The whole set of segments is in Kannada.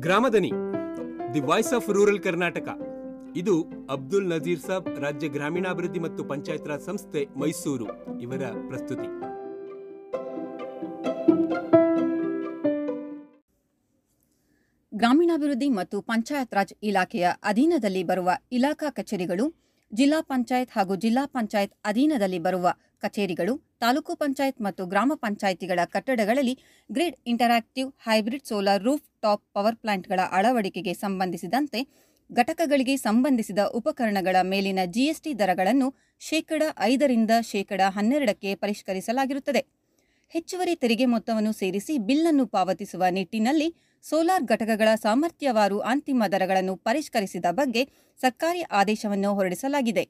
Gramadani the voice of rural Karnataka. ಇದು ಅಬ್ದುಲ್ ನಜೀರ್ ಸಾಬ್ ರಾಜ್ಯ ಗ್ರಾಮೀಣಾಭಿವೃದ್ಧಿ ಮತ್ತು ಪಂಚಾಯತ್ ರಾಜ್ ಸಂಸ್ಥೆ ಮೈಸೂರು, ಇವರ ಪ್ರಸ್ತುತಿ. ಗ್ರಾಮೀಣಾಭಿವೃದ್ಧಿ ಮತ್ತು ಪಂಚಾಯತ್ ರಾಜ್ ಇಲಾಖೆಯ ಅಧೀನದಲ್ಲಿ ಬರುವ ಇಲಾಖಾ ಕಚೇರಿಗಳು ಜಿಲ್ಲಾ ಪಂಚಾಯತ್ ಹಾಗೂ ಜಿಲ್ಲಾ ಪಂಚಾಯತ್ ಅಧೀನದಲ್ಲಿ ಬರುವ ಕಚೇರಿಗಳು, ತಾಲೂಕು ಪಂಚಾಯತ್ ಮತ್ತು ಗ್ರಾಮ ಪಂಚಾಯಿತಿಗಳ ಕಟ್ಟಡಗಳಲ್ಲಿ grid interactive hybrid solar rooftop power ಪ್ಲಾಂಟ್ಗಳ ಅಳವಡಿಕೆಗೆ ಸಂಬಂಧಿಸಿದಂತೆ ಘಟಕಗಳಿಗೆ ಸಂಬಂಧಿಸಿದ ಉಪಕರಣಗಳ ಮೇಲಿನ ಜಿಎಸ್ಟಿ ದರಗಳನ್ನು ಶೇಕಡ ಐದರಿಂದ ಶೇಕಡ ಹನ್ನೆರಡಕ್ಕೆ ಪರಿಷ್ಕರಿಸಲಾಗಿರುತ್ತದೆ. ಹೆಚ್ಚುವರಿ ತೆರಿಗೆ ಮೊತ್ತವನ್ನು ಸೇರಿಸಿ ಬಿಲ್ಲನ್ನು ಪಾವತಿಸುವ ನಿಟ್ಟಿನಲ್ಲಿ ಸೋಲಾರ್ ಘಟಕಗಳ ಸಾಮರ್ಥ್ಯವಾರು ಅಂತಿಮ ದರಗಳನ್ನು ಪರಿಷ್ಕರಿಸಿದ ಬಗ್ಗೆ ಸರ್ಕಾರಿ ಆದೇಶವನ್ನು ಹೊರಡಿಸಲಾಗಿದೆ.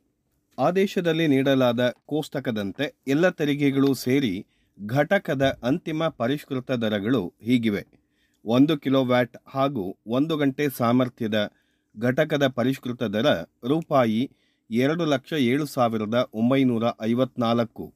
ಆದೇಶದಲ್ಲಿ ನೀಡಲಾದ ಕೋಷ್ಟಕದಂತೆ ಎಲ್ಲ ತೆರಿಗೆಗಳು ಸೇರಿ ಘಟಕದ ಅಂತಿಮ ಪರಿಷ್ಕೃತ ದರಗಳು ಹೀಗಿವೆ. ಒಂದು ಕಿಲೋವ್ಯಾಟ್ ಹಾಗೂ ಒಂದು ಗಂಟೆ ಸಾಮರ್ಥ್ಯದ ಘಟಕದ ಪರಿಷ್ಕೃತ ದರ ರೂಪಾಯಿ ಎರಡು ಲಕ್ಷ ಏಳು ಸಾವಿರದ ಒಂಬೈನೂರ ಐವತ್ನಾಲ್ಕು.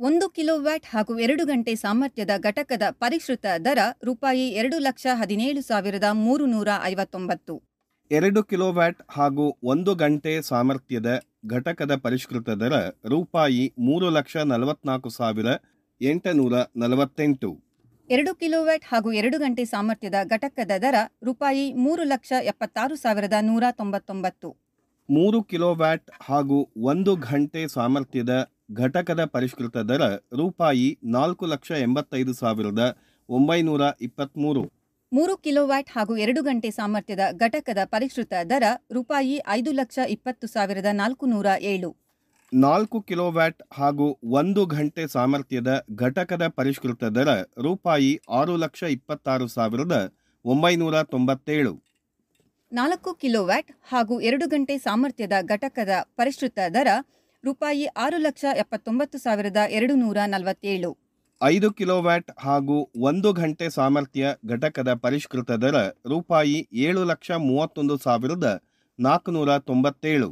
ಒಂದು ಕಿಲೋವ್ಯಾಟ್ ಹಾಗೂ ಎರಡು ಗಂಟೆ ಸಾಮರ್ಥ್ಯದ ಘಟಕದ ಪರಿಷ್ಕೃತ ದರ ರೂಪಾಯಿ ಎರಡು ಲಕ್ಷ ಹದಿನೇಳು ಸಾವಿರದ ಮೂರು ನೂರ ಐವತ್ತೊಂಬತ್ತು. ಎರಡು ಕಿಲೋವ್ಯಾಟ್ ಹಾಗೂ ಒಂದು ಗಂಟೆ ಸಾಮರ್ಥ್ಯದ ಘಟಕದ ಪರಿಷ್ಕೃತ ದರ ರೂಪಾಯಿ ಮೂರು ಲಕ್ಷ ನಲವತ್ನಾಲ್ಕು ಸಾವಿರ ಎಂಟುನೂರ ನಲವತ್ತೆಂಟು. ಎರಡು ಕಿಲೋವ್ಯಾಟ್ ಹಾಗೂ ಎರಡು ಗಂಟೆ ಸಾಮರ್ಥ್ಯದ ಘಟಕದ ದರ ರೂಪಾಯಿ ಮೂರು ಲಕ್ಷ ಎಪ್ಪತ್ತಾರು ಸಾವಿರದ ನೂರ ತೊಂಬತ್ತೊಂಬತ್ತು. ಮೂರು ಕಿಲೋವ್ಯಾಟ್ ಹಾಗೂ ಒಂದು ಗಂಟೆ ಸಾಮರ್ಥ್ಯದ ಘಟಕದ ಪರಿಷ್ಕೃತ ದರ ರೂಪಾಯಿ ನಾಲ್ಕು ಲಕ್ಷ ಎಂಬತ್ತೈದು ಸಾವಿರದ ಒಂಬೈನೂರ ಇಪ್ಪತ್ತ್ಮೂರು. ಮೂರು ಕಿಲೋವ್ಯಾಟ್ ಹಾಗೂ ಎರಡು ಗಂಟೆ ಸಾಮರ್ಥ್ಯದ ಘಟಕದ ಪರಿಷ್ಕೃತ ದರ ರೂಪಾಯಿ ಐದು ಲಕ್ಷ ಇಪ್ಪತ್ತು ಸಾವಿರದ ನಾಲ್ಕು ನೂರ ಏಳು. ನಾಲ್ಕು ಕಿಲೋವ್ಯಾಟ್ ಹಾಗೂ ಒಂದು ಗಂಟೆ ಸಾಮರ್ಥ್ಯದ ಘಟಕದ ಪರಿಷ್ಕೃತ ದರ ರೂಪಾಯಿ ಆರು ಲಕ್ಷ ಇಪ್ಪತ್ತಾರು ಸಾವಿರದ ಒಂಬೈನೂರ ತೊಂಬತ್ತೇಳು. ನಾಲ್ಕು ಕಿಲೋವ್ಯಾಟ್ ಹಾಗೂ ಎರಡು ಗಂಟೆ ಸಾಮರ್ಥ್ಯದ ಘಟಕದ ಪರಿಷ್ಕೃತ ದರ ರೂಪಾಯಿ ಆರು ಲಕ್ಷ ಎಪ್ಪತ್ತೊಂಬತ್ತು ಸಾವಿರದ ಎರಡು ನೂರ ನಲವತ್ತೇಳು. ಐದು ಕಿಲೋವ್ಯಾಟ್ ಹಾಗೂ ಒಂದು ಗಂಟೆ ಸಾಮರ್ಥ್ಯ ಘಟಕದ ಪರಿಷ್ಕೃತ ದರ ರೂಪಾಯಿ ಏಳು ಲಕ್ಷ ಮೂವತ್ತೊಂದು ಸಾವಿರದ ನಾಲ್ಕುನೂರ ತೊಂಬತ್ತೇಳು.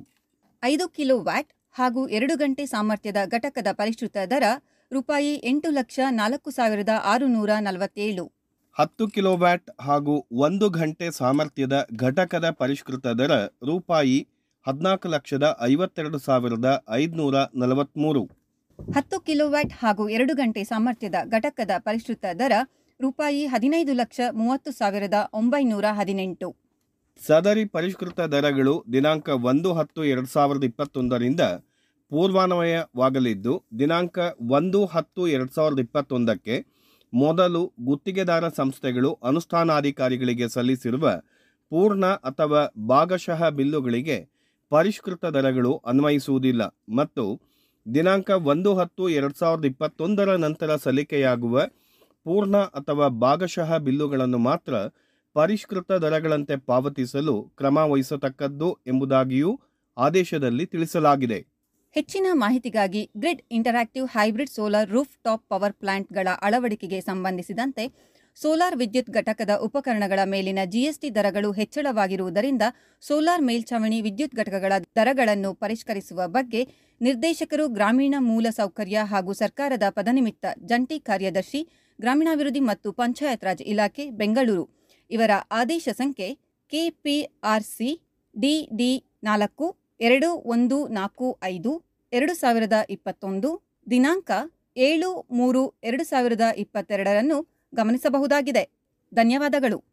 ಐದು ಕಿಲೋವ್ಯಾಟ್ ಹಾಗೂ ಎರಡು ಗಂಟೆ ಸಾಮರ್ಥ್ಯದ ಘಟಕದ ಪರಿಷ್ಕೃತ ದರ ರೂಪಾಯಿ ಎಂಟು ಲಕ್ಷ ನಾಲ್ಕು ಸಾವಿರದ ಆರುನೂರ ನಲವತ್ತೇಳು. ಹತ್ತು ಕಿಲೋವ್ಯಾಟ್ ಹಾಗೂ ಒಂದು ಗಂಟೆ ಸಾಮರ್ಥ್ಯದ ಘಟಕದ ಪರಿಷ್ಕೃತ ದರ ರೂಪಾಯಿ ಹದಿನಾಲ್ಕು ಲಕ್ಷದ ಐವತ್ತೆರಡು ಸಾವಿರದ ಐದುನೂರ ನಲವತ್ತ್ಮೂರು ಹತ್ತು ಕಿಲೋವ್ಯಾಟ್ ಹಾಗೂ ಎರಡು ಗಂಟೆ ಸಾಮರ್ಥ್ಯದ ಘಟಕದ ಪರಿಷ್ಕೃತ ದರ ರೂಪಾಯಿ ಹದಿನೈದು ಲಕ್ಷ ಮೂವತ್ತು ಸಾವಿರದ ಒಂಬೈನೂರ ಹದಿನೆಂಟು. ಸದರಿ ಪರಿಷ್ಕೃತ ದರಗಳು ದಿನಾಂಕ ಒಂದು ಹತ್ತು ಎರಡು ಸಾವಿರದ ಇಪ್ಪತ್ತೊಂದರಿಂದ ಪೂರ್ವಾನ್ವಯವಾಗಲಿದ್ದು, ದಿನಾಂಕ ಒಂದು ಹತ್ತು ಎರಡು ಸಾವಿರದ ಇಪ್ಪತ್ತೊಂದಕ್ಕೆ ಮೊದಲು ಗುತ್ತಿಗೆದಾರ ಸಂಸ್ಥೆಗಳು ಅನುಷ್ಠಾನಾಧಿಕಾರಿಗಳಿಗೆ ಸಲ್ಲಿಸಿರುವ ಪೂರ್ಣ ಅಥವಾ ಭಾಗಶಃ ಬಿಲ್ಲುಗಳಿಗೆ ಪರಿಷ್ಕೃತ ದರಗಳು ಅನ್ವಯಿಸುವುದಿಲ್ಲ ಮತ್ತು ದಿನಾಂಕ ಒಂದು ಹತ್ತು ಎರಡು ಸಾವಿರದ ಇಪ್ಪತ್ತೊಂದರ ನಂತರ ಸಲ್ಲಿಕೆಯಾಗುವ ಪೂರ್ಣ ಅಥವಾ ಭಾಗಶಃ ಬಿಲ್ಲುಗಳನ್ನು ಮಾತ್ರ ಪರಿಷ್ಕೃತ ದರಗಳಂತೆ ಪಾವತಿಸಲು ಕ್ರಮ ವಹಿಸತಕ್ಕದ್ದು ಎಂಬುದಾಗಿಯೂ ಆದೇಶದಲ್ಲಿ ತಿಳಿಸಲಾಗಿದೆ. ಹೆಚ್ಚಿನ ಮಾಹಿತಿಗಾಗಿ grid interactive hybrid solar rooftop power ಪ್ಲಾಂಟ್ಗಳ ಅಳವಡಿಕೆಗೆ ಸಂಬಂಧಿಸಿದಂತೆ ಸೋಲಾರ್ ವಿದ್ಯುತ್ ಘಟಕದ ಉಪಕರಣಗಳ ಮೇಲಿನ ಜಿಎಸ್ಟಿ ದರಗಳು ಹೆಚ್ಚಳವಾಗಿರುವುದರಿಂದ ಸೋಲಾರ್ ಮೇಲ್ಛಾವಣಿ ವಿದ್ಯುತ್ ಘಟಕಗಳ ದರಗಳನ್ನು ಪರಿಷ್ಕರಿಸುವ ಬಗ್ಗೆ ನಿರ್ದೇಶಕರು ಗ್ರಾಮೀಣ ಮೂಲಸೌಕರ್ಯ ಹಾಗೂ ಸರ್ಕಾರದ ಪದನಿಮಿತ್ತ ಜಂಟಿ ಕಾರ್ಯದರ್ಶಿ, ಗ್ರಾಮೀಣಾಭಿವೃದ್ಧಿ ಮತ್ತು ಪಂಚಾಯತ್ ರಾಜ್ ಇಲಾಖೆ, ಬೆಂಗಳೂರು. ಇವರ ಆದೇಶ ಸಂಖ್ಯೆ ಕೆಪಿಆರ್ಸಿ ಡಿಡಿ ನಾಲ್ಕು, ಎರಡು ಒಂದು ನಾಲ್ಕು ಐದು, ಎರಡು ಸಾವಿರದ ಇಪ್ಪತ್ತೊಂದು, ದಿನಾಂಕ ಏಳು ಮೂರು ಎರಡು ಸಾವಿರದ ಇಪ್ಪತ್ತೆರಡರನ್ನು ಗಮನಿಸಬಹುದಾಗಿದೆ. ಧನ್ಯವಾದಗಳು.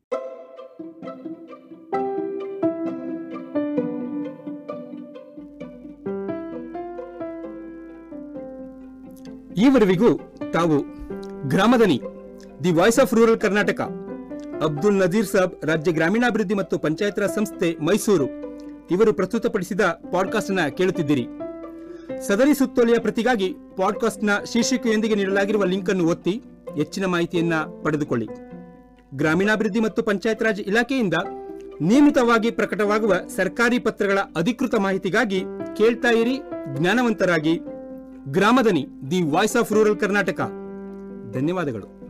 ಈವರೆವಿಗೂ ತಾವು Gramadani, the voice of rural Karnataka, Abdul Nazeer Saab ರಾಜ್ಯ ಗ್ರಾಮೀಣಾಭಿವೃದ್ಧಿ ಮತ್ತು ಪಂಚಾಯತ್ ರಾಜ್ ಸಂಸ್ಥೆ ಮೈಸೂರು ಇವರು ಪ್ರಸ್ತುತಪಡಿಸಿದ ಪಾಡ್ಕಾಸ್ಟ್ನ ಕೇಳುತ್ತಿದ್ದೀರಿ. ಸದರಿ ಸುತ್ತೋಲೆಯ ಪ್ರತಿಗಾಗಿ ಪಾಡ್ಕಾಸ್ಟ್ನ ಶೀರ್ಷಿಕೆಯೊಂದಿಗೆ ನೀಡಲಾಗಿರುವ ಲಿಂಕ್ ಅನ್ನು ಒತ್ತಿ ಹೆಚ್ಚಿನ ಮಾಹಿತಿಯನ್ನ ಪಡೆದುಕೊಳ್ಳಿ. ಗ್ರಾಮೀಣಾಭಿವೃದ್ಧಿ ಮತ್ತು ಪಂಚಾಯತ್ ರಾಜ್ ಇಲಾಖೆಯಿಂದ ನಿಯಮಿತವಾಗಿ ಪ್ರಕಟವಾಗುವ ಸರ್ಕಾರಿ ಪತ್ರಗಳ ಅಧಿಕೃತ ಮಾಹಿತಿಗಾಗಿ ಕೇಳ್ತಾ ಇರಿ ಜ್ಞಾನವಂತರಾಗಿ. Gramadani, the voice of rural Karnataka. ಧನ್ಯವಾದಗಳು.